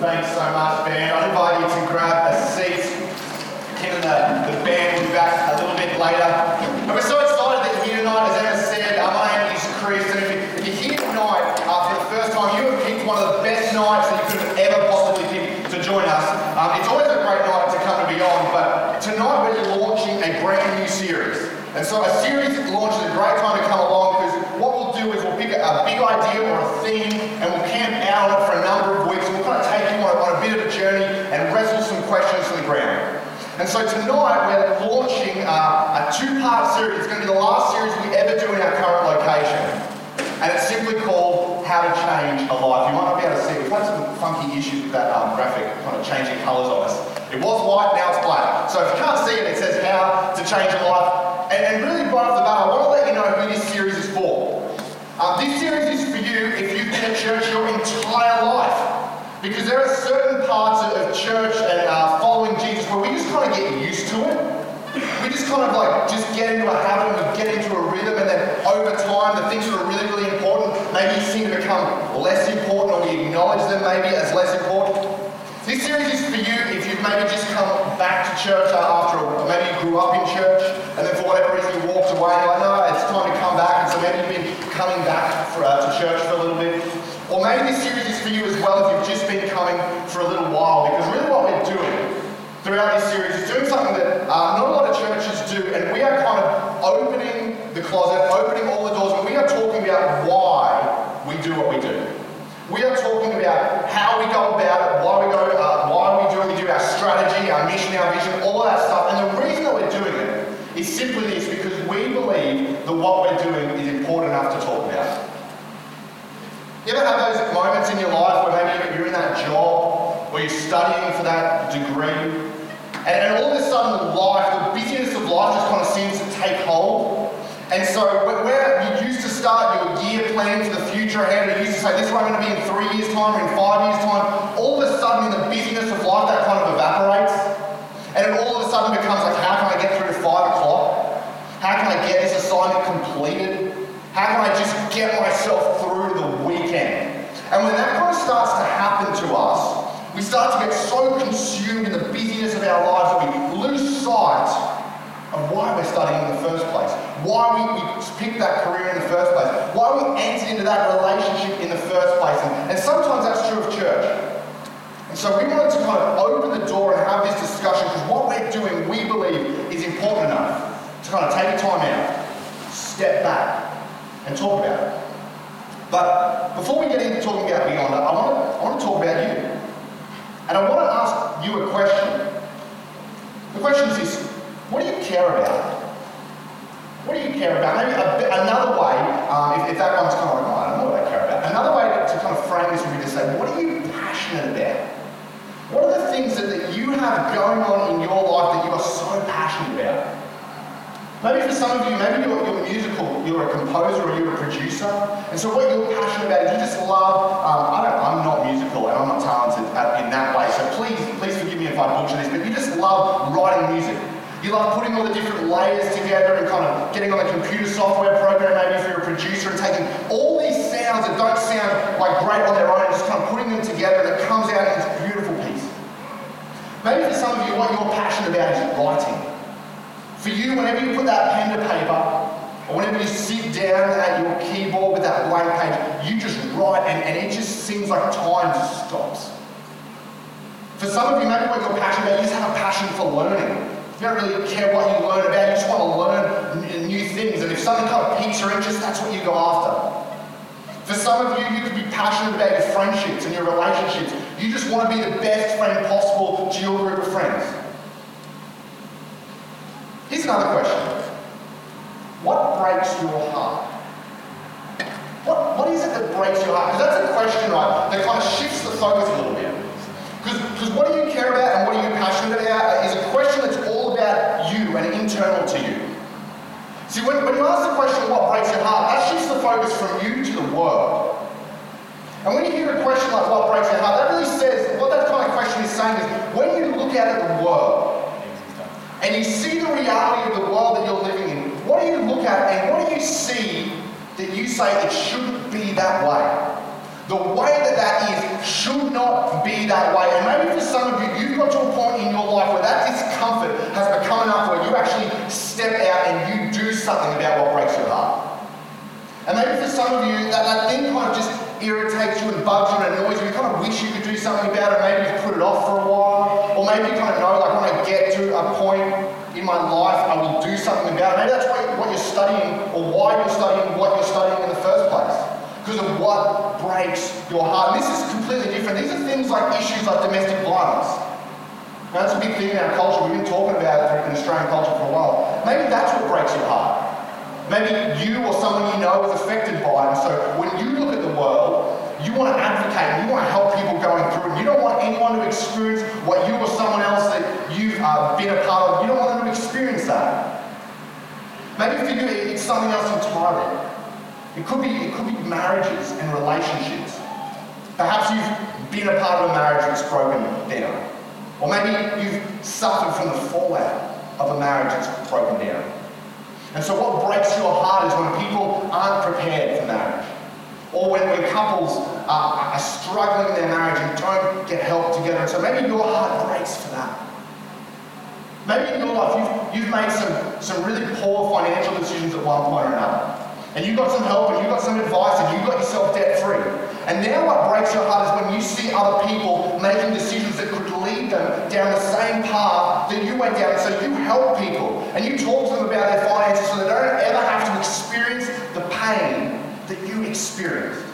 Thanks so much, band. I invite you to grab a seat. Ken and the, the band will be back a little bit later. And we're so excited that you're here tonight. As Emma said, uh, my name is Chris, and if, you, if you're here tonight uh, for the first time, you have picked one of the best nights that you could have ever possibly picked to join us. Um, it's always a great night to come to Beyond, but tonight we're launching a brand new series. And so a series launch is a great time to come along because what we'll do is we'll pick a, a big idea or a theme and we'll camp out on it for a number of weeks you on a, bit of a journey and wrestle some questions from the ground. And so tonight we're launching uh, a two-part series. It's going to be the last series we ever do in our current location. And it's simply called How to Change a Life. You might not be able to see. We've had some funky issues with that um, graphic kind of changing colours on us. It was white, now it's black. So if you can't see it, it says How to Change a Life. And, and really, right off the bat, I want to let you know who this series is for. Um, this series is for you if you've been at church your entire life. Because there are certain parts of, church and uh, following Jesus where we just kind of get used to it. We just kind of like just get into a habit and we get into a rhythm, and then over time, the things that are really, really important maybe seem to become less important, or we acknowledge them maybe as less important. This series is for you if you've maybe just come back to church after, or maybe you grew up in church, and then for whatever reason you walked away, and like, no, it's time to come back, and so maybe you've been coming back for, uh, to church for a little bit. Maybe this series is for you as well if you've just been coming for a little while, because really what we're doing throughout this series is doing something that uh, not a lot of churches do, and we are kind of opening the closet, opening all the doors, and we are talking about why we do what we do. We are talking about how we go about it, why we go, uh, why we do what we do, our strategy, our mission, our vision, all that stuff. And the reason that we're doing it is simply this because we believe that what we're doing is important enough to talk about. You ever have those moments in your life where maybe you're in that job, or you're studying for that degree, and, all of a sudden life, the busyness of life just kind of seems to take hold. And so where you used to start your year planning for the future ahead, and you used to say, this is where I'm going to be in three years' time or in five years' time, all of a sudden in the busyness of life that kind of evaporates. And it all of a sudden becomes like, how can I get through to five o'clock? How can I get this assignment completed? How can I just get myself? And when that kind of starts to happen to us, we start to get so consumed in the busyness of our lives that we lose sight of why we're studying in the first place, why we, we picked that career in the first place, why we entered into that relationship in the first place. And, and sometimes that's true of church. And so we wanted to kind of open the door and have this discussion because what we're doing, we believe, is important enough to kind of take a time out, step back, and talk about it. But before we get into talking about beyond I want to, I want to talk about you. And I want to ask you a question. The question is this what do you care about? What do you care about? Maybe bit, another way, um, if, if, that one's kind of like, I don't know what I care about. Another way to, to kind of frame this would be to say, what are you passionate about? What are the things that, that you have going on in your life that you are so passionate about? Maybe for some of you, maybe you're, you're musical, you're a composer or you're a producer, and so what you're passionate about is you just love, um, I don't, I'm not musical and I'm not talented in that way, so please, please forgive me if I butcher this, but you just love writing music. You love putting all the different layers together and kind of getting on the computer software program, maybe if you're a producer, and taking all these sounds that don't sound like great on their own, and just kind of putting them together, and it comes out in this beautiful piece. Maybe for some of you, what you're passionate about is writing. For you, whenever you put that pen to paper, or whenever you sit down at your keyboard with that blank page, you just write, and, and it just seems like time just stops. For some of you, maybe what you're passionate about, you just have a passion for learning. You don't really care what you learn about, you just want to learn new things. And if something kind of piques your interest, that's what you go after. For some of you, you could be passionate about your friendships and your relationships. You just want to be the best friend possible to your group of friends. Here's another question. What breaks your heart? What, what is it that breaks your heart? Because that's a question, right, that kind of shifts the focus a little bit. Because what do you care about and what are you passionate about is a question that's all about you and internal to you. See, when, when you ask the question, what breaks your heart, that shifts the focus from you to the world. And when you hear a question like what breaks your heart, that really says, what that kind of question is saying is, when you look out at the world, and you see the reality of the world that you're living in, what do you look at and what do you see that you say it shouldn't be that way? The way that that is should not be that way. And maybe for some of you, you've got to a point in your life where that discomfort has become enough where you actually step out and you do something about what breaks your heart. And maybe for some of you, that, that thing kind of just irritates you and bugs you and annoys you. You kind of wish you could do something about it. Maybe you've put it off for a while. Maybe you kind of know, like, when I get to a point in my life, I will do something about it. Maybe that's what, what you're studying or why you're studying what you're studying in the first place because of what breaks your heart. And this is completely different. These are things like issues like domestic violence. Now, that's a big thing in our culture. We've been talking about it in Australian culture for a while. Maybe that's what breaks your heart. Maybe you or someone you know is affected by it. So when you look at the world, you want to advocate and you want to help people going through it. You don't want anyone to experience what you or someone else that you've uh, been a part of, you don't want them to experience that. Maybe for you, do, it's something else entirely. It could be, it could be marriages and relationships. Perhaps you've been a part of a marriage that's broken down. Or maybe you've suffered from the fallout of a marriage that's broken down. And so what breaks your heart is when people aren't prepared for marriage. Or when, when couples are, are struggling in their marriage and don't get help together. And so maybe your heart breaks for that. Maybe in your life you've, you've made some, some really poor financial decisions at one point or another and you got some help and you got some advice and you got yourself debt free. And now what breaks your heart is when you see other people making decisions that could lead them down the same path that you went down. So you help people and you talk to them about their finances so they don't ever have to experience the pain experienced.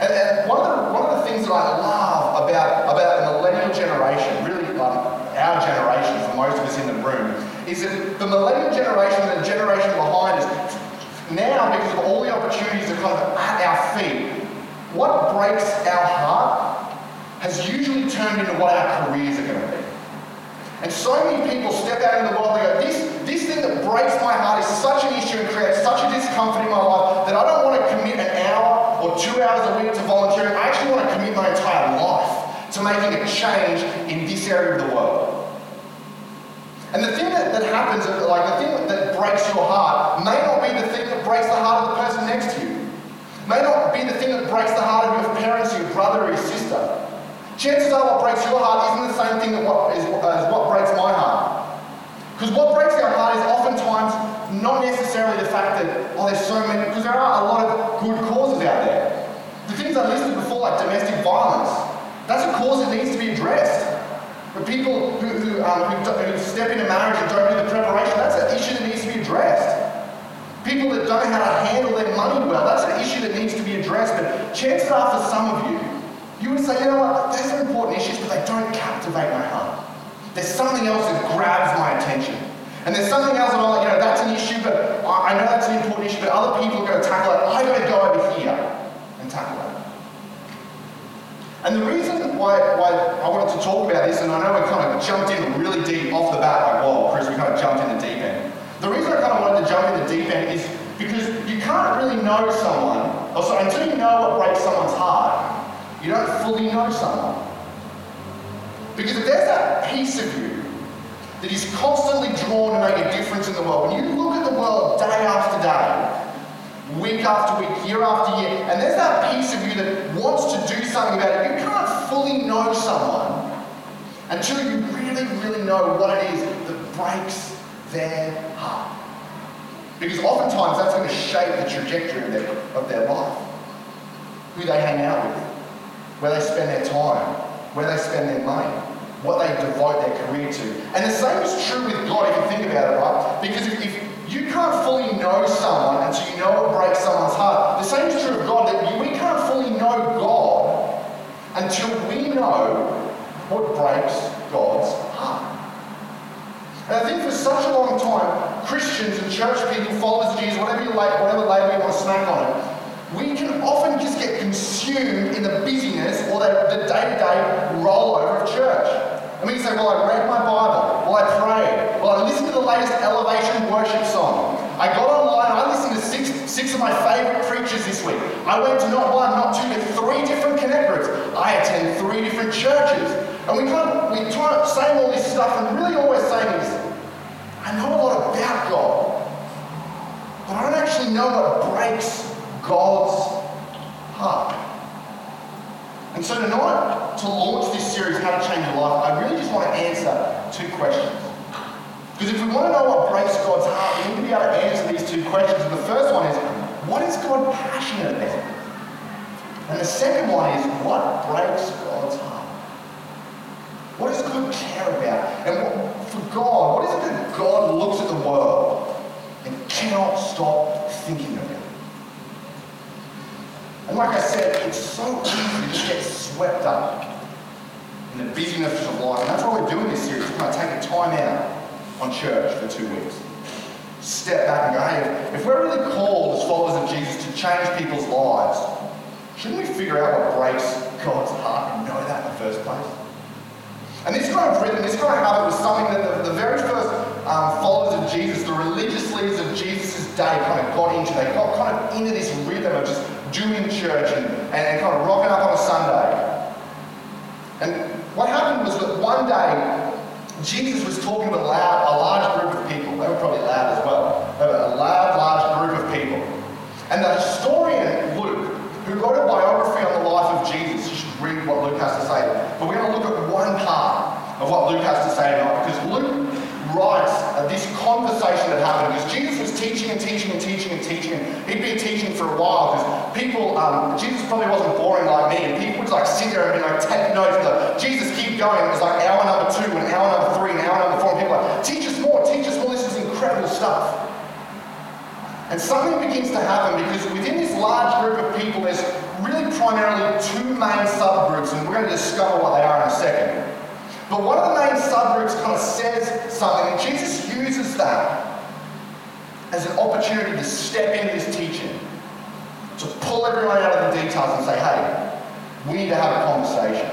And, and one, of the, one of the things that I love about, about the millennial generation, really like our generation, for most of us in the room, is that the millennial generation and the generation behind us, now because of all the opportunities that are kind of at our feet, what breaks our heart has usually turned into what our careers are going to be. And so many people step out in the world and go, this, this thing that breaks my heart is such an issue and creates such a discomfort in my life that I don't want to commit an hour or two hours a week to volunteering. I actually want to commit my entire life to making a change in this area of the world. And the thing that, that happens, like the thing that breaks your heart, may not be the thing that breaks the heart of the person next to you. May not be the thing that breaks the heart of your parents, your brother, or your sister. Chances are what breaks your heart isn't the same thing that what, is, as what breaks my heart. Because what breaks our heart is oftentimes not necessarily the fact that, oh, there's so many, because there are a lot of good causes out there. The things I listed before, like domestic violence, that's a cause that needs to be addressed. For people who, who, um, who, who, step into marriage and don't do the preparation, that's an issue that needs to be addressed. People that don't know how to handle their money well, that's an issue that needs to be addressed. But chances are for some of you, you would say, you know what, those are important issues, but they don't captivate my heart. There's something else that grabs my attention. And there's something else that I'm like, you know, that's an issue, but I know that's an important issue, but other people are going to tackle it. I'm going to go over here and tackle it. And the reason why, why I wanted to talk about this, and I know we kind of jumped in really deep off the bat, like, whoa, Chris, we kind of jumped in the deep end. The reason I kind of wanted to jump in the deep end is because you can't really know someone, or so until you know what breaks someone's heart, fully know someone. Because if there's that piece of you that is constantly drawn to make a difference in the world, when you look at the world day after day, week after week, year after year, and there's that piece of you that wants to do something about it. You can't fully know someone until you really, really know what it is that breaks their heart. Because oftentimes that's going to shape the trajectory of their, of their life. Who they hang out with, where they spend their time, where they spend their money, what they devote their career to. And the same is true with God if you think about it, right? Because if, if you can't fully know someone until you know what breaks someone's heart. The same is true of God, that we can't fully know God until we know what breaks God's heart. And I think for such a long time, Christians and church people, followers of Jesus, whatever you like, whatever label you want to smack on it, we can often just get consumed in the busyness or the, the day-to-day rollover of church. And we can say, well, I read my Bible. Well, I prayed. Well, I listened to the latest Elevation worship song. I got online, I listened to six, six of my favourite preachers this week. I went to not one, not two, but three different connect groups. I attend three different churches. And we kind of, we try saying all this stuff, and really all we're saying is, I know a lot about God, but I don't actually know what breaks God's heart? And so tonight, to launch this series, How to Change Your Life, I really just want to answer two questions. Because if we want to know what breaks God's heart, we need to be able to answer these two questions. And the first one is, what is God passionate about? And the second one is, what breaks God's heart? What does God care about? And what, for God, what is it that God looks at the world and cannot stop thinking about? And like I said, it's so easy to get swept up in the busyness of life. And that's why we're doing this series. We're going to take a time out on church for two weeks. Step back and go, hey, if we're really called as followers of Jesus to change people's lives, shouldn't we figure out what breaks God's heart and know that in the first place? And this kind of rhythm, this kind of habit was something that the, the very first um, followers of Jesus, the religious leaders of Jesus' day kind of got into. They got kind of into this rhythm of just doing church and, and kind of rocking up on a Sunday. And what happened was that one day, Jesus was talking to a, loud, a large group of people. They were probably loud as well. They were a loud, large group of people. And the historian Luke, who wrote a biography on the life of Jesus, you should read what Luke has to say. But we're going to look at one part of what Luke has to say tonight because Luke writes of this conversation that happened because Jesus was teaching and teaching and teaching and teaching. And he'd been teaching for a while because people, um, Jesus probably wasn't boring like me, and people would like sit there and be like take notes. Like, Jesus, keep going. It was like hour number two and hour number three and hour number four, and people like, teach us more, teach us more. This is incredible stuff. And something begins to happen because within this large group of people, there's really primarily two main subgroups, and we're going to discover what they are in a second. But one of the main subgroups kind of says something, and Jesus uses that as an opportunity to step into this teaching, to pull everyone out of the details and say, hey, we need to have a conversation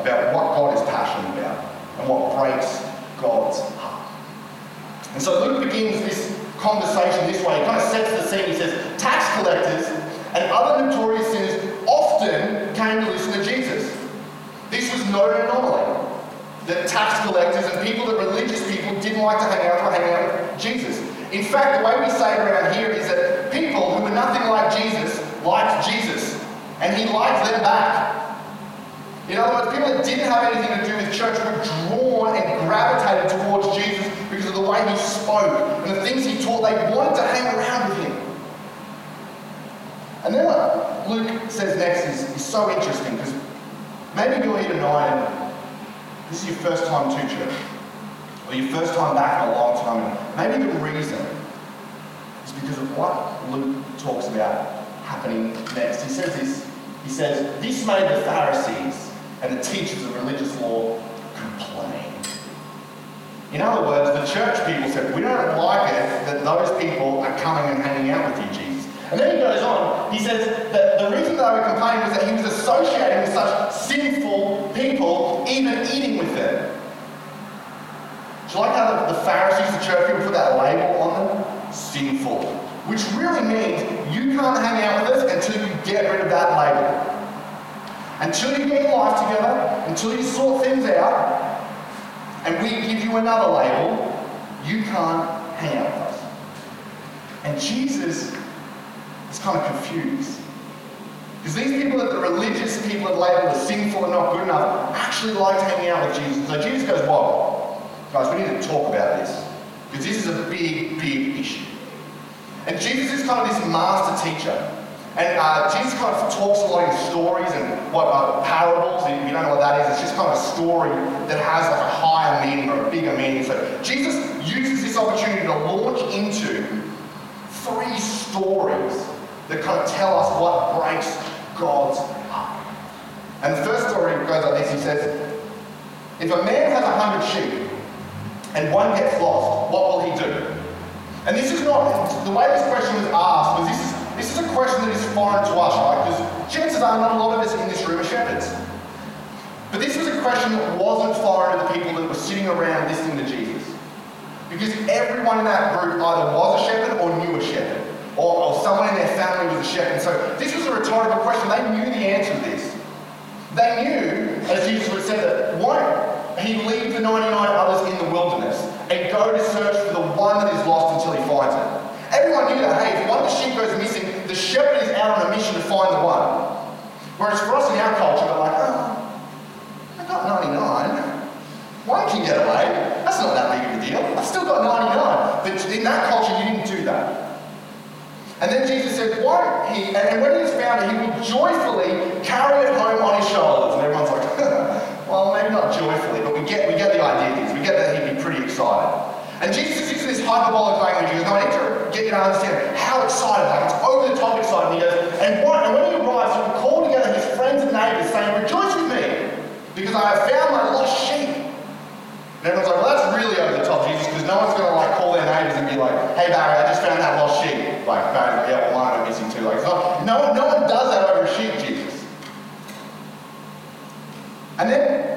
about what God is passionate about and what breaks God's heart. And so Luke begins this conversation this way. He kind of sets the scene. He says, tax collectors and other notorious sinners often came to listen to Jesus. This was no anomaly that tax collectors and people that religious people didn't like to hang out or hang out with Jesus. In fact, the way we say it around here is that people who were nothing like Jesus liked Jesus, and he liked them back. In other words, people that didn't have anything to do with church were drawn and gravitated towards Jesus because of the way he spoke and the things he taught. They wanted to hang around with him. And then what Luke says next is, is so interesting because maybe you're here tonight and this is your first time to church, or your first time back in a long time, maybe the reason is because of what Luke talks about happening next. He says this. He says, This made the Pharisees and the teachers of religious law complain. In other words, the church people said, We don't like it that those people are coming and hanging out with you, Jesus. And then he goes on, he says that the reason they were complaining was that he was associating with such sinful people, even them. You like how the, Pharisees, the church people, put that label on them? Sinful. Which really means you can't hang out with us until you get rid of that label. Until you get your life together, until you sort things out, and we give you another label, you can't hang out with us. And Jesus is kind of confused. Because these people that the religious people have labeled as sinful and not good enough actually liked hanging out with Jesus. So Jesus goes, Whoa, guys, we need to talk about this. Because this is a big, big issue. And Jesus is kind of this master teacher. And uh, Jesus kind of talks a lot in stories and what uh, parables. If you don't know what that is, it's just kind of a story that has like a higher meaning or a bigger meaning. So Jesus uses this opportunity to launch into three stories that kind of tell us what breaks God's heart. And the first story goes like this. He says, if a man has a hundred sheep and one gets lost, what will he do? And this is not, the way this question was asked was this is, this is a question that is foreign to us, right? Because chances are not a lot of us in this room are shepherds. But this was a question that wasn't foreign to the people that were sitting around listening to Jesus. Because everyone in that group either was a shepherd or knew a shepherd or, or someone in their family was a shepherd. So this was a rhetorical question. They knew the answer to this. They knew, as Jesus would said, that won't he leaves the 99 others in the wilderness and go to search for the one that is lost until he finds it. Everyone knew that, hey, if one of the sheep goes missing, the shepherd is out on a mission to find the one. Whereas for us in our culture, we're like, oh, I got 99. One can get away. That's not that big of a deal. I've still got 99. But in that culture, you didn't do that. And then Jesus said, why he, and when he's found it, he will joyfully carry it home on his shoulders. And everyone's like, not joyfully, but we get, we get the idea. We get that he'd be pretty excited. And Jesus is using this hyperbolic language. He goes, no, I need to get you to understand how excited, like it's over the top excited. And he goes, and, what, and when he arrives, he will call together his friends and neighbors, saying, rejoice with me, because I have found my lost sheep. And everyone's like, well, that's really over the top, Jesus, because no one's going to like call their neighbors and be like, hey, Barry, I just found that lost sheep. Like, Barry's yeah, well, are missing too. Like, not, no, no one does that over a sheep, Jesus. And then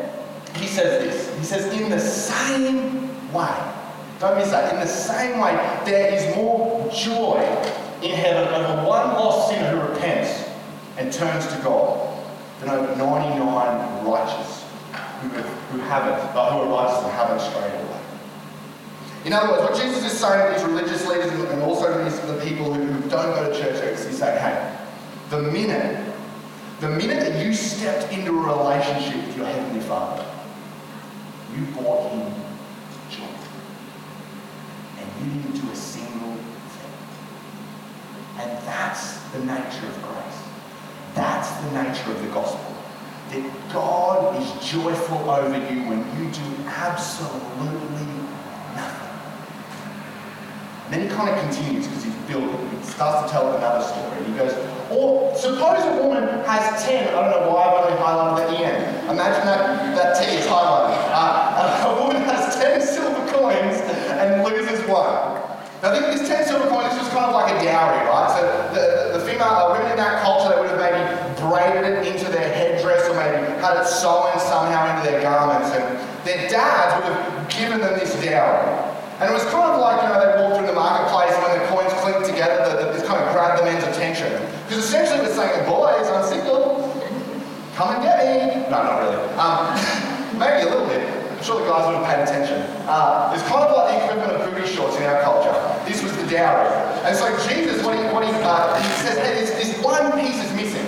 he says this. He says, in the same way, don't miss that. In the same way, there is more joy in heaven over one lost sinner who repents and turns to God than over 99 righteous who, have, who haven't, but who are righteous and haven't strayed away. In other words, what Jesus is saying to these religious leaders and also to the people who, who don't go to church is he's saying, hey, the minute, the minute that you stepped into a relationship with your Heavenly Father, you brought him joy. And you didn't do a single thing. And that's the nature of grace. That's the nature of the gospel. That God is joyful over you when you do absolutely nothing. Then he kind of continues because he's building. He starts to tell another story. He goes, or suppose a woman has 10, I don't know why I've only highlighted the end. Imagine that, that T is highlighted. Uh, a woman has 10 silver coins and loses one. Now, think this 10 silver coins, was kind of like a dowry, right? So the, the, the female uh, women in that culture, they would have maybe braided it into their headdress or maybe had it sewn somehow into their garments. And their dads would have given them this dowry. And it was kind of like, you know, they walked through the marketplace and when the coins clinked together, the, the, it kind of grabbed the men's attention. Because essentially it was saying, boys, I'm single. Come and get me. No, not really. Um, maybe a little bit. I'm sure the guys would have paid attention. Uh, it's kind of like the equivalent of booty shorts in our culture. This was the dowry. And so Jesus, what he, what he, uh, he says, hey, this, this one piece is missing.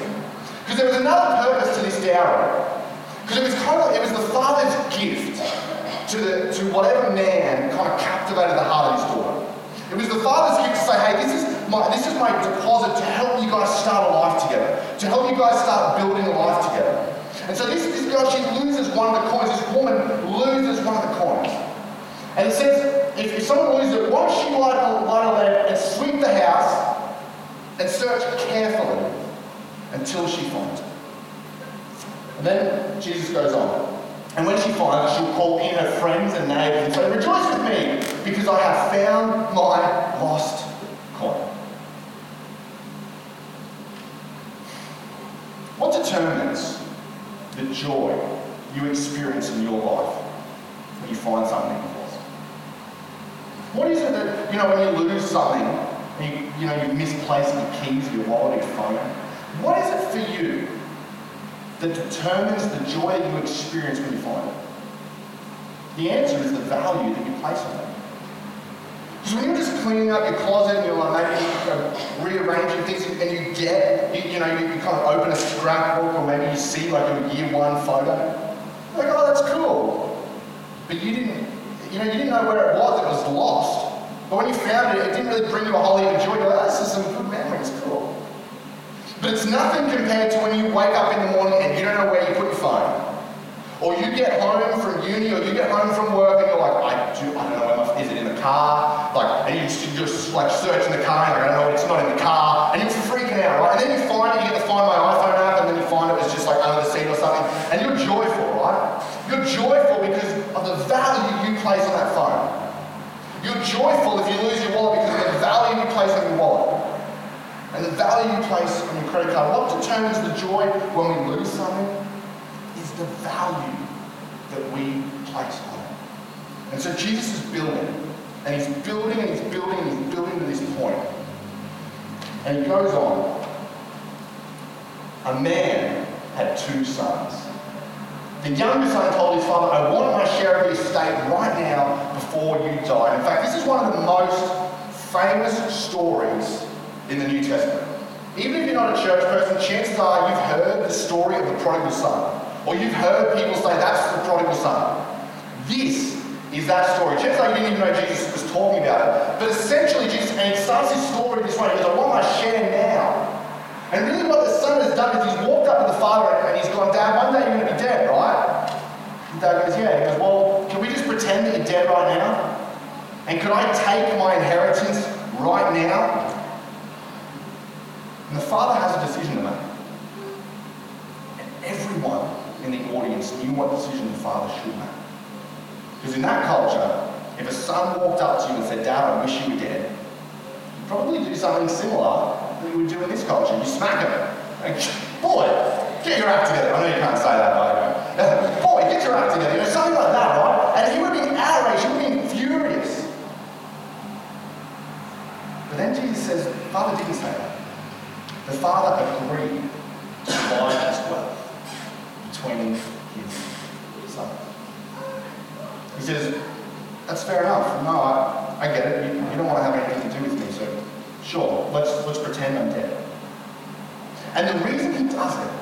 Because there was another purpose to this dowry. Because it was kind of, it was the father's gift to, the, to whatever man kind of captivated the heart of his daughter. It was the father's gift to say, hey, this is my, this is my deposit to help you guys start a life together, to help you guys start building a life together. And so this, this girl, she loses one of the coins. This woman loses one of the coins. And it says, if, if someone loses it, why don't she light a, light a lamp and sweep the house and search carefully until she finds it. And then Jesus goes on. And when she finds it, she'll call in her friends and neighbors and say, Rejoice with me, because I have found my lost coin. What determines the joy you experience in your life when you find something you've lost? What is it that, you know, when you lose something, you, you know, you misplace your keys, your wallet, your phone, what is it for you that determines the joy that you experience when you find it? The answer is the value that you place on it. So when you're just cleaning up your closet and you're like maybe you know, rearranging things and you get, you, you know, you, you, kind of open a scrapbook or maybe you see like a year one photo, like, oh, that's cool. But you didn't, you know, you didn't know where it was, it was lost. But when you found it, it didn't really bring you a whole heap of joy. You're like, oh, this is some good. But it's nothing compared to when you wake up in the morning and you don't know where you put your phone. Or you get home from uni or you get home from work and you're like, I do, I don't know where my, is it in the car? Like, and you just, just like searching the car and like, I don't know, it's not in the car. And you're freaking out, right? And then you find it, you get to find my iPhone app and then you find it was just like under the seat or something. And you're joyful, right? You're joyful because of the value you place on that phone. You're joyful if you lose your wallet because of the value you place on your wallet. And the value you place on your credit card. What determines the joy when we lose something? Is the value that we place on it. And so Jesus is building, and he's building and he's building and he's building to this point. And he goes on. A man had two sons. The younger son told his father, I want my share of the estate right now before you die. In fact, this is one of the most famous stories in the New Testament. Even if you're not a church person, chances are you've heard the story of the prodigal son. Or you've heard people say, that's the prodigal son. This is that story. Chances are you didn't even know Jesus was talking about it. But essentially, Jesus, and starts his story this way. He goes, I want my share now. And really what the son has done is he's walked up to the father and he's gone, Dad, one day you're going to be dead, right? And Dad goes, yeah. He goes, well, can we just pretend that you're dead right now? And could I take my inheritance right now? And the father has a decision to make. And everyone in the audience knew what decision the father should make. Because in that culture, if a son walked up to you and said, Dad, I wish you were dead, you'd probably do something similar that you would do in this culture. You smack him. Like, boy, get your act together. I know you can't say that, way. Boy, get your act together. You know, something like that, right? And he would have been outraged. He would been furious. But then Jesus says, Father didn't say that. The Father agreed to divide his wealth between his son. He says, that's fair enough. No, I, I get it. You, you don't want to have anything to do with me, so sure, let's, let's pretend I'm dead. And the reason he does it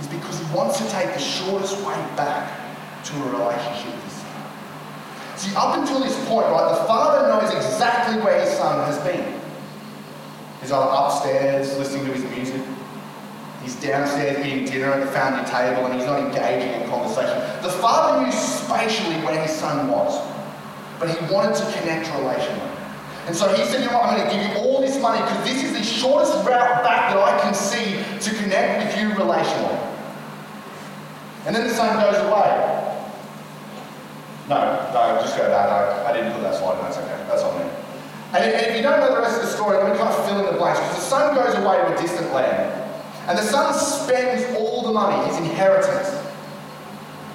is because he wants to take the shortest way back to a relationship with his son. See, up until this point, right, the father knows exactly where his son has been. He's either upstairs listening to his music, he's downstairs eating dinner at the family table, and he's not engaging in conversation. The father knew spatially where his son was, but he wanted to connect relationally. And so he said, you know what, I'm going to give you all this money because this is the shortest route back that I can see to connect with you relationally. And then the son goes away. No, no, just go back. I, I didn't put that slide in, that's okay. That's on me. And if, you don't know the rest of the story, let me kind of fill in the blanks because the son goes away to a distant land. And the son spends all the money, his inheritance.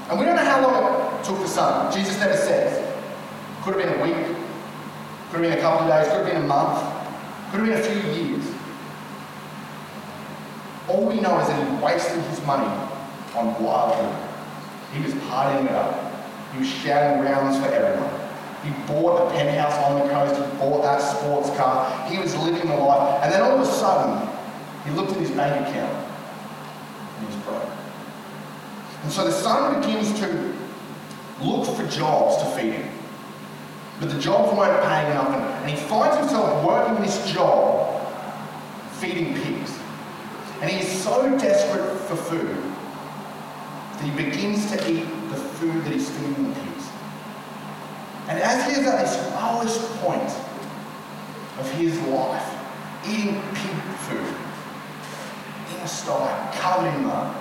And we don't know how long it took the son. Jesus never says. Could have been a week, could have been a couple of days, could have been a month, could have been a few years. All we know is that he wasted his money on wild living. He was partying it up. He was shouting rounds for everyone. He bought a penthouse on the coast. He bought that sports car. He was living the life. And then all of a sudden, he looked at his bank account and he was broke. And so the son begins to look for jobs to feed him. But the jobs weren't paying enough, and, he finds himself working this job feeding pigs. And he is so desperate for food that he begins to eat the food that he's feeding the pigs. And as he is at this lowest point of his life, eating pig food, in a sty, covered in mud,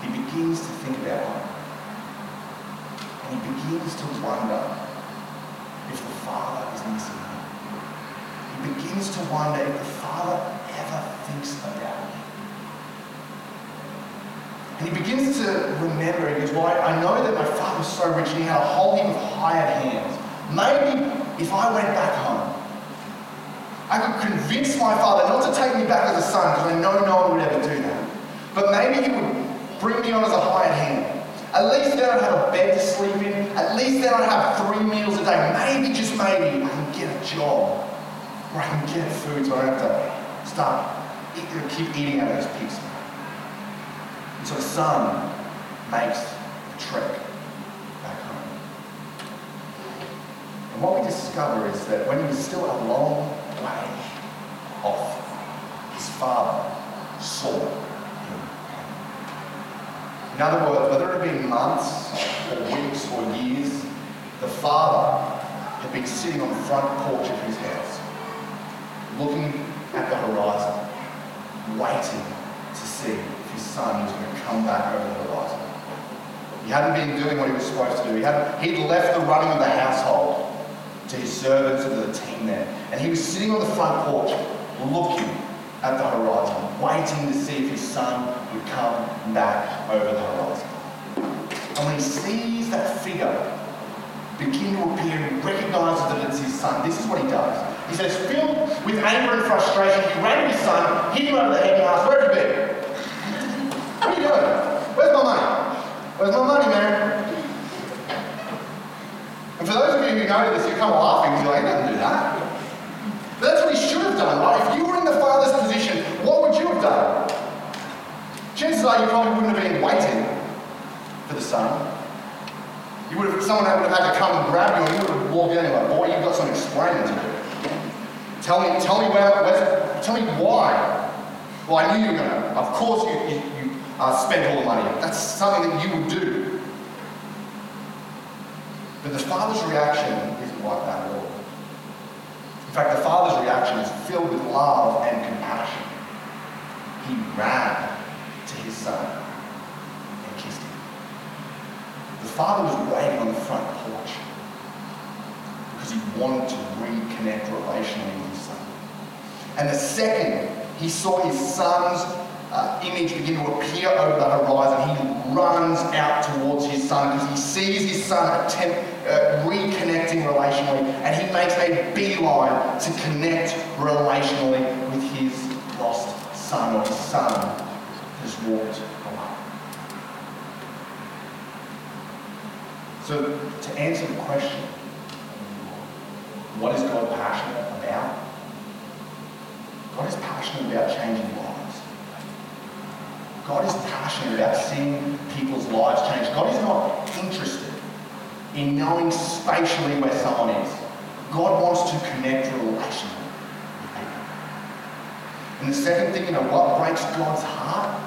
he begins to think about. And he begins to wonder if the Father is missing him. He begins to wonder if the Father ever thinks about me. And he begins to remember, he goes, Well, I know that my father was so rich and he had a whole heap of hired hands. Maybe if I went back home, I could convince my father not to take me back as a son, because I know no one would ever do that. But maybe he would bring me on as a hired hand. At least then I'd have a bed to sleep in. At least then I'd have three meals a day. Maybe, just maybe, I can get a job where I can get food so I don't have to start keep eating out of those pigs. So son makes the trek back home. And what we discover is that when he was still a long way off, his father saw him. In other words, whether it had been months or weeks or years, the father had been sitting on the front porch of his house, looking at the horizon, waiting to see if his son was going to come back over the horizon. He hadn't been doing what he was supposed to do. He had he'd left the running of the household to his servants and to the team there. And he was sitting on the front porch, looking at the horizon, waiting to see if his son would come back over the horizon. And when he sees that figure begin to appear, he recognizes that it's his son. This is what he does. He says, filled with anger and frustration, he grabbed his son, hit him over the head, and asked, Where have you been? What are you doing? Where's my money? Where's my money, man? And for those of you who know this, you come laughing because you're like, I didn't do that. But that's what he should have done, right? If you were in the father's position, what would you have done? Chances are you probably wouldn't have been waiting for the son. You would have, someone would have had to come and grab you, and you would have walked in and like, boy, you've got some explaining to do. Tell me, tell me where, where's, tell me why. Well, I knew you were gonna. Of course, you, you, you uh, spent all the money. That's something that you would do. But the father's reaction isn't like that at all. In fact, the father's reaction is filled with love and compassion. He ran to his son and kissed him. The father was waiting on the front porch because he wanted to reconnect relationally. And the second he saw his son's uh, image begin to appear over the horizon, he runs out towards his son because he sees his son attempt, uh, reconnecting relationally, and he makes a beeline to connect relationally with his lost son, or his son has walked away. So, to answer the question, what is God passionate about? God is passionate about changing lives. God is passionate about seeing people's lives change. God is not interested in knowing spatially where someone is. God wants to connect relationally with people. And the second thing, you know, what breaks God's heart?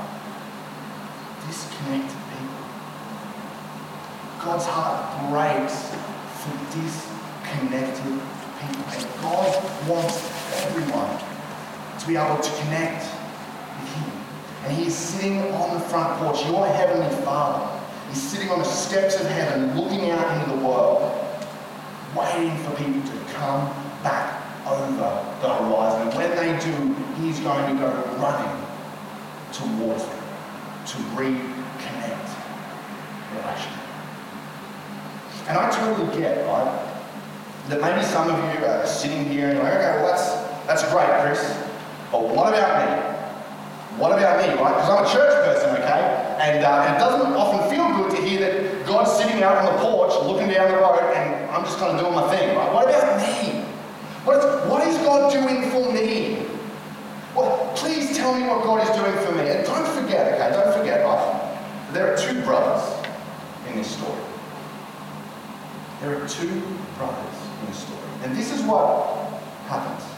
Disconnected people. God's heart breaks for disconnected people. And God wants everyone to be able to connect with Him. And He is sitting on the front porch, your Heavenly Father. He's sitting on the steps of heaven, looking out into the world, waiting for people to come back over the horizon. And when they do, He's going to go running towards them to reconnect relation. And I totally get, right, that maybe some of you are sitting here and you're like, okay, well, that's, that's great, Chris. But what about me? What about me, right? Because I'm a church person, okay? And, uh, and it doesn't often feel good to hear that God's sitting out on the porch looking down the road and I'm just kind of doing my thing, right? What about me? What is, what is God doing for me? Well, please tell me what God is doing for me. And don't forget, okay, don't forget, right? There are two brothers in this story. There are two brothers in this story. And this is what happens.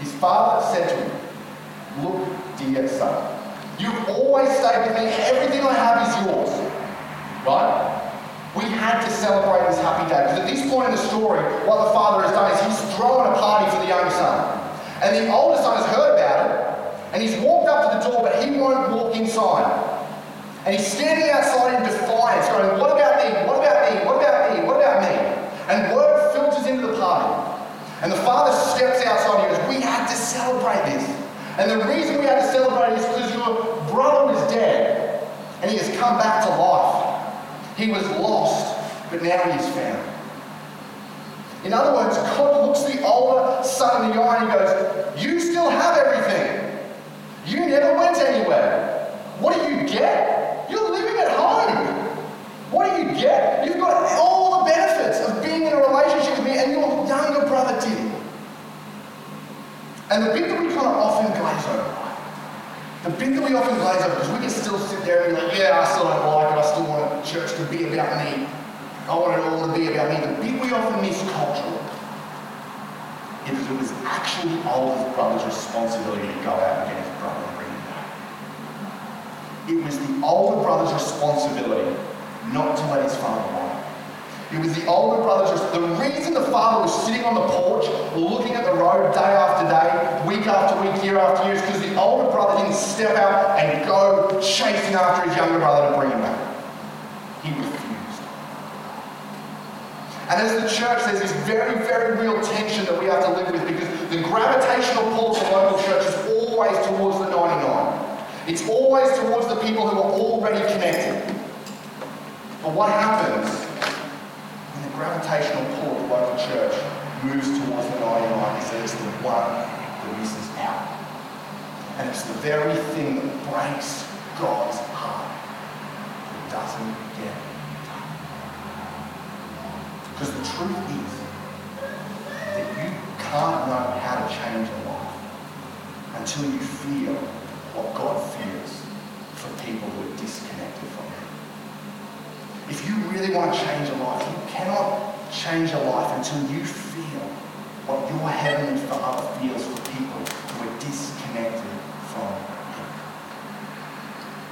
His father said to him, Look, dear son, you've always stayed with me. Everything I have is yours. Right? We had to celebrate this happy day. Because at this point in the story, what the father has done is he's thrown a party for the young son. And the older son has heard about it, and he's walked up to the door, but he won't walk inside. And he's standing outside in defiance, going, What about me? What about me? What about me? What about me? And word filters into the party. And the father steps outside had to celebrate this. And the reason we had to celebrate is because your brother was dead and he has come back to life. He was lost, but now he is found. In other words, God looks the older son in the eye and he goes, You still have everything. You never went anywhere. What do you get? You're living at home. What do you get? You've got all the benefits of being in a relationship with me, and your younger brother did. And the bit that we kind of often glaze over, the bit that we often glaze over, because we can still sit there and be like, yeah, I still don't like it, I still want church to be about me. I want it all to be about me. The bit we often miss culturally is it was actually the older brother's responsibility to go out and get his brother and bring him back. It was the older brother's responsibility not to let his father lie. It was the older brother's the reason the father was sitting on the porch, looking at the road day after day, week after week, year after year, is because the older brother didn't step out and go chasing after his younger brother to bring him back. He refused. And as the church, there's this very, very real tension that we have to live with because the gravitational pull of the local church is always towards the 99. It's always towards the people who are already connected. But what happens gravitational pull of the local church moves towards the 99 is there's the one that misses out. And it's the very thing that breaks God's heart that doesn't get done. Because the truth is that you can't know how to change a life until you feel what God feels for people who are disconnected from Him. If you really want to change a life, you cannot change a life until you feel what your Heavenly Father feels for people who are disconnected from Him.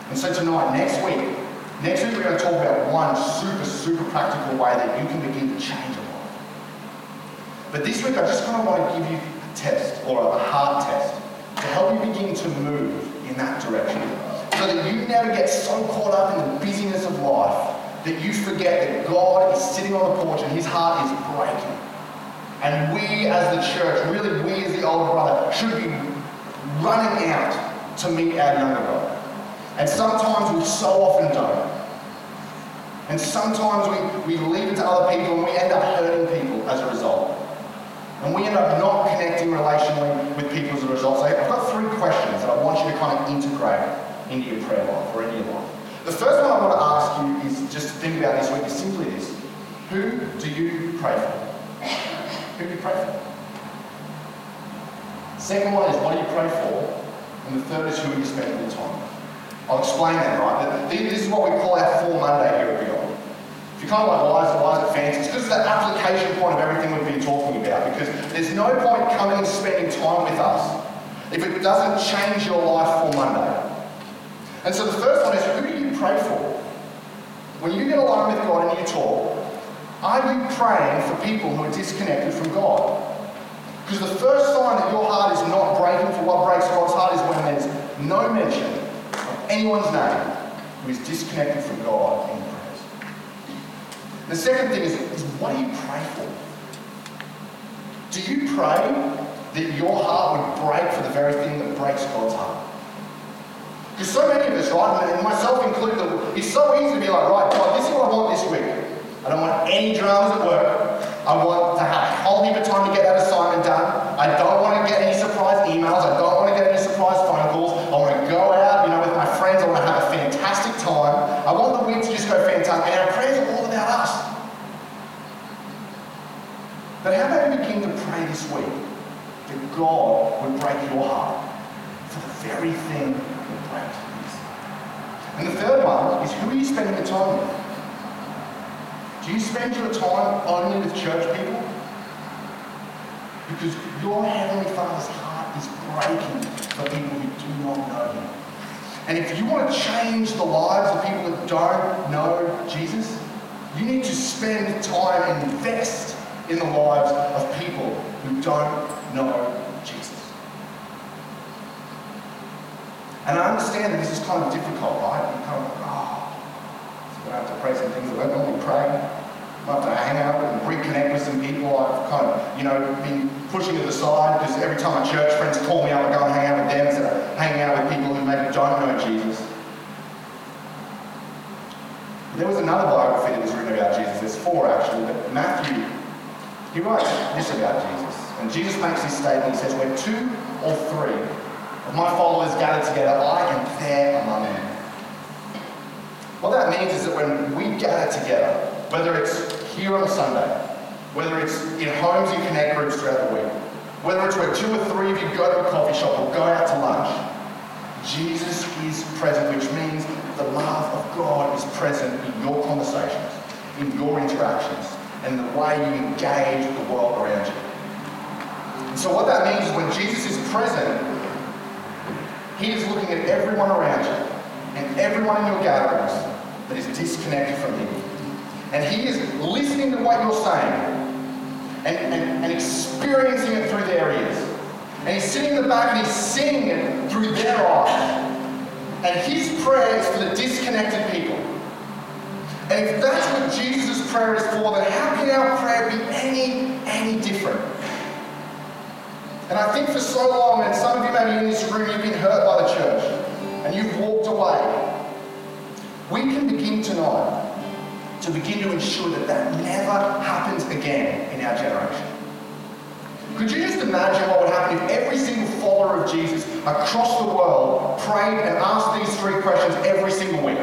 And so tonight, next week, next week we're going to talk about one super, super practical way that you can begin to change a life. But this week I just kind of want to give you a test, or a heart test, to help you begin to move in that direction. So that you never get so caught up in the busyness of life that you forget that God is sitting on the porch and his heart is breaking. And we as the church, really we as the older brother, should be running out to meet our younger brother. And sometimes we so often don't. And sometimes we, we leave it to other people and we end up hurting people as a result. And we end up not connecting relationally with people as a result. So I've got three questions that I want you to kind of integrate into your prayer life or into your life. The first one I want to ask you is just to think about this week is simply this. Who do you pray for? Who do you pray for? Second one is what do you pray for? And the third is who you spending your time with? I'll explain that, right? This is what we call our full Monday here at Beyond. If you're kind of like, why is, it, why is it fancy? It's because it's the application point of everything we've been talking about. Because there's no point coming and spending time with us if it doesn't change your life for Monday. And so the first one is, who pray for? When you get alone with God and you talk, are you praying for people who are disconnected from God? Because the first sign that your heart is not breaking for what breaks God's heart is when there's no mention of anyone's name who is disconnected from God in prayers. The second thing is, is what do you pray for? Do you pray that your heart would break for the very thing that breaks God's heart? Because so many of us, right, and myself included, it's so easy to be like, right, God, this is what I want this week. I don't want any dramas at work. I want to have a whole heap of time to get that assignment done. I don't want to get any surprise emails. I don't want to get any surprise phone calls. I want to go out, you know, with my friends. I want to have a fantastic time. I want the week to just go fantastic. And our prayers are all about us. But how about we begin to pray this week that God would break your heart for the very thing And the third one is who are you spending the time with? Do you spend your time only with church people? Because your Heavenly Father's heart is breaking for people who do not know Him. And if you want to change the lives of people that don't know Jesus, you need to spend time and invest in the lives of people who don't know Jesus. And I understand that this is kind of difficult, right? You kind of, oh, so I have to pray some things that I don't normally pray. I have to hang out and reconnect with some people I've kind of, you know, been pushing to the side because every time my church friends call me up, I go and hang out with them instead of hanging out with people who maybe don't know Jesus. There was another biography that was written about Jesus. There's four actually, but Matthew, he writes this about Jesus. And Jesus makes this statement. He says, Where two or three of my followers gather together, I am there among them. What that means is that when we gather together, whether it's here on Sunday, whether it's in homes and connect groups throughout the week, whether it's where two or three of you go to a coffee shop or go out to lunch, Jesus is present, which means the love of God is present in your conversations, in your interactions, and the way you engage the world around you. And so what that means is when Jesus is present, he is looking at everyone around you and everyone in your gatherings that is disconnected from him. And he is listening to what you're saying and, and, and experiencing it through their ears. And he's sitting in the back and he's seeing it through their eyes. And his prayer is for the disconnected people. And if that's what Jesus' prayer is for, then how can our prayer be any, any different? And I think for so long, and some of you maybe in this room, you've been hurt by the church and you've walked away. We can begin tonight to begin to ensure that that never happens again in our generation. Could you just imagine what would happen if every single follower of Jesus across the world prayed and asked these three questions every single week?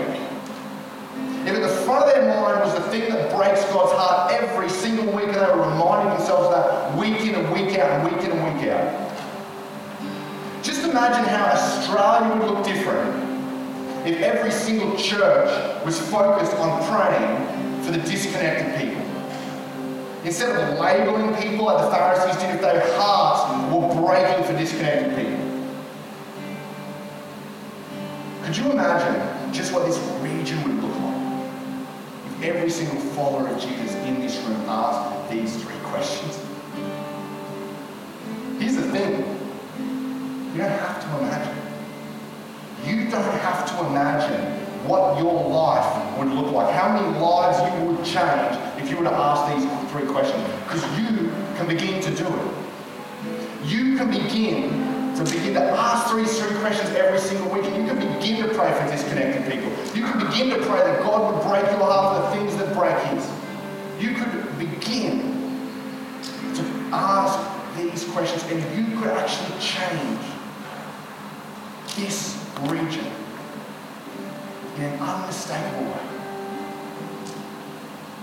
If at the front of their mind was the thing that breaks God's heart every single week and they were reminding themselves of that week in and week out and week in and week out. Just imagine how Australia would look different if every single church was focused on praying for the disconnected people. Instead of labeling people like the Pharisees did, if their hearts were breaking for disconnected people. Could you imagine just what this region every single follower of Jesus in this room asked these three questions? Here's the thing you don't have to imagine. You don't have to imagine what your life would look like, how many lives you would change if you were to ask these three questions. Because you can begin to do it. You can begin to begin to ask these three questions every single week, and you can begin to pray for disconnected people. You can begin to pray that God would break your heart for the things that break His. You could begin to ask these questions, and you could actually change this region in an unmistakable way.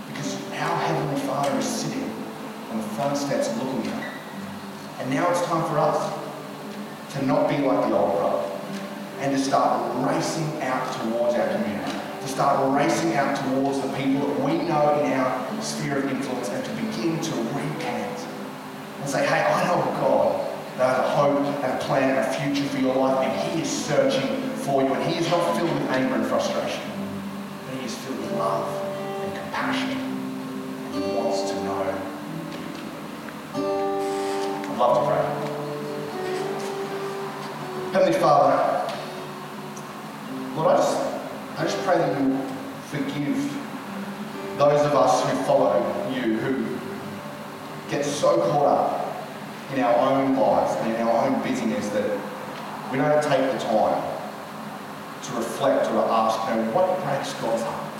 Because our Heavenly Father is sitting on the front steps looking at us. And now it's time for us to not be like the old brother and to start racing out towards our community, to start racing out towards the people that we know in our sphere of influence and to begin to recant and say, hey, I know God that has a hope and a plan and a future for your life and He is searching for you and He is not filled with anger and frustration, but He is filled with love and compassion and He wants to know. I'd love to pray. Heavenly Father, Lord, I just, I just pray that you forgive those of us who follow you, who get so caught up in our own lives and in our own busyness that we don't take the time to reflect or to ask, you know, what breaks God's heart?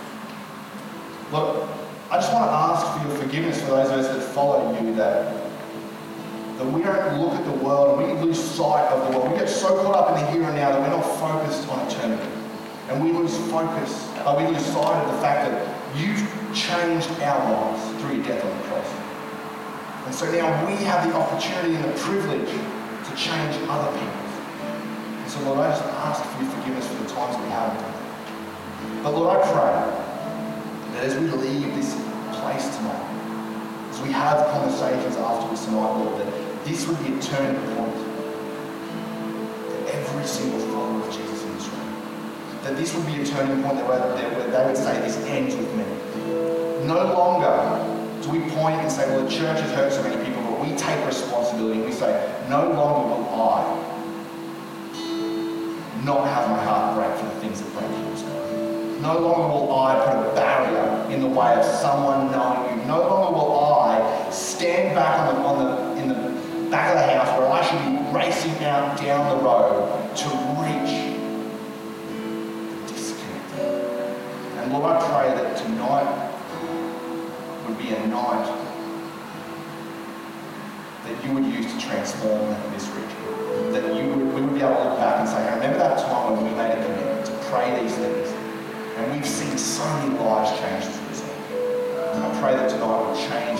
Look, I just want to ask for your forgiveness for those of us that follow you that that we don't look at the world and we lose sight of the world. We get so caught up in the here and now that we're not focused on eternity. And we lose focus, uh, we lose sight of the fact that you've changed our lives through your death on the cross. And so now we have the opportunity and the privilege to change other people. And so, Lord, I just ask for your forgiveness for the times we haven't. But Lord, I pray that as we leave this place tonight, as we have conversations afterwards tonight, Lord, that this would be a turning point for every single follower of Jesus in this room. That this would be a turning point where they would say, This ends with me. No longer do we point and say, Well, the church has hurt so many people, but we take responsibility and we say, No longer will I not have my heart break for the things that break yours. No longer will I put a barrier in the way of someone knowing you. No longer will I stand back on the, on the back of the house where I should be racing out down the road to reach the disconnected. And Lord, I pray that tonight would be a night that you would use to transform this region. That you would, we would be able to look back and say, I remember that time when we made a commitment to pray these things. And we've seen so many lives changed through this. I pray that tonight will change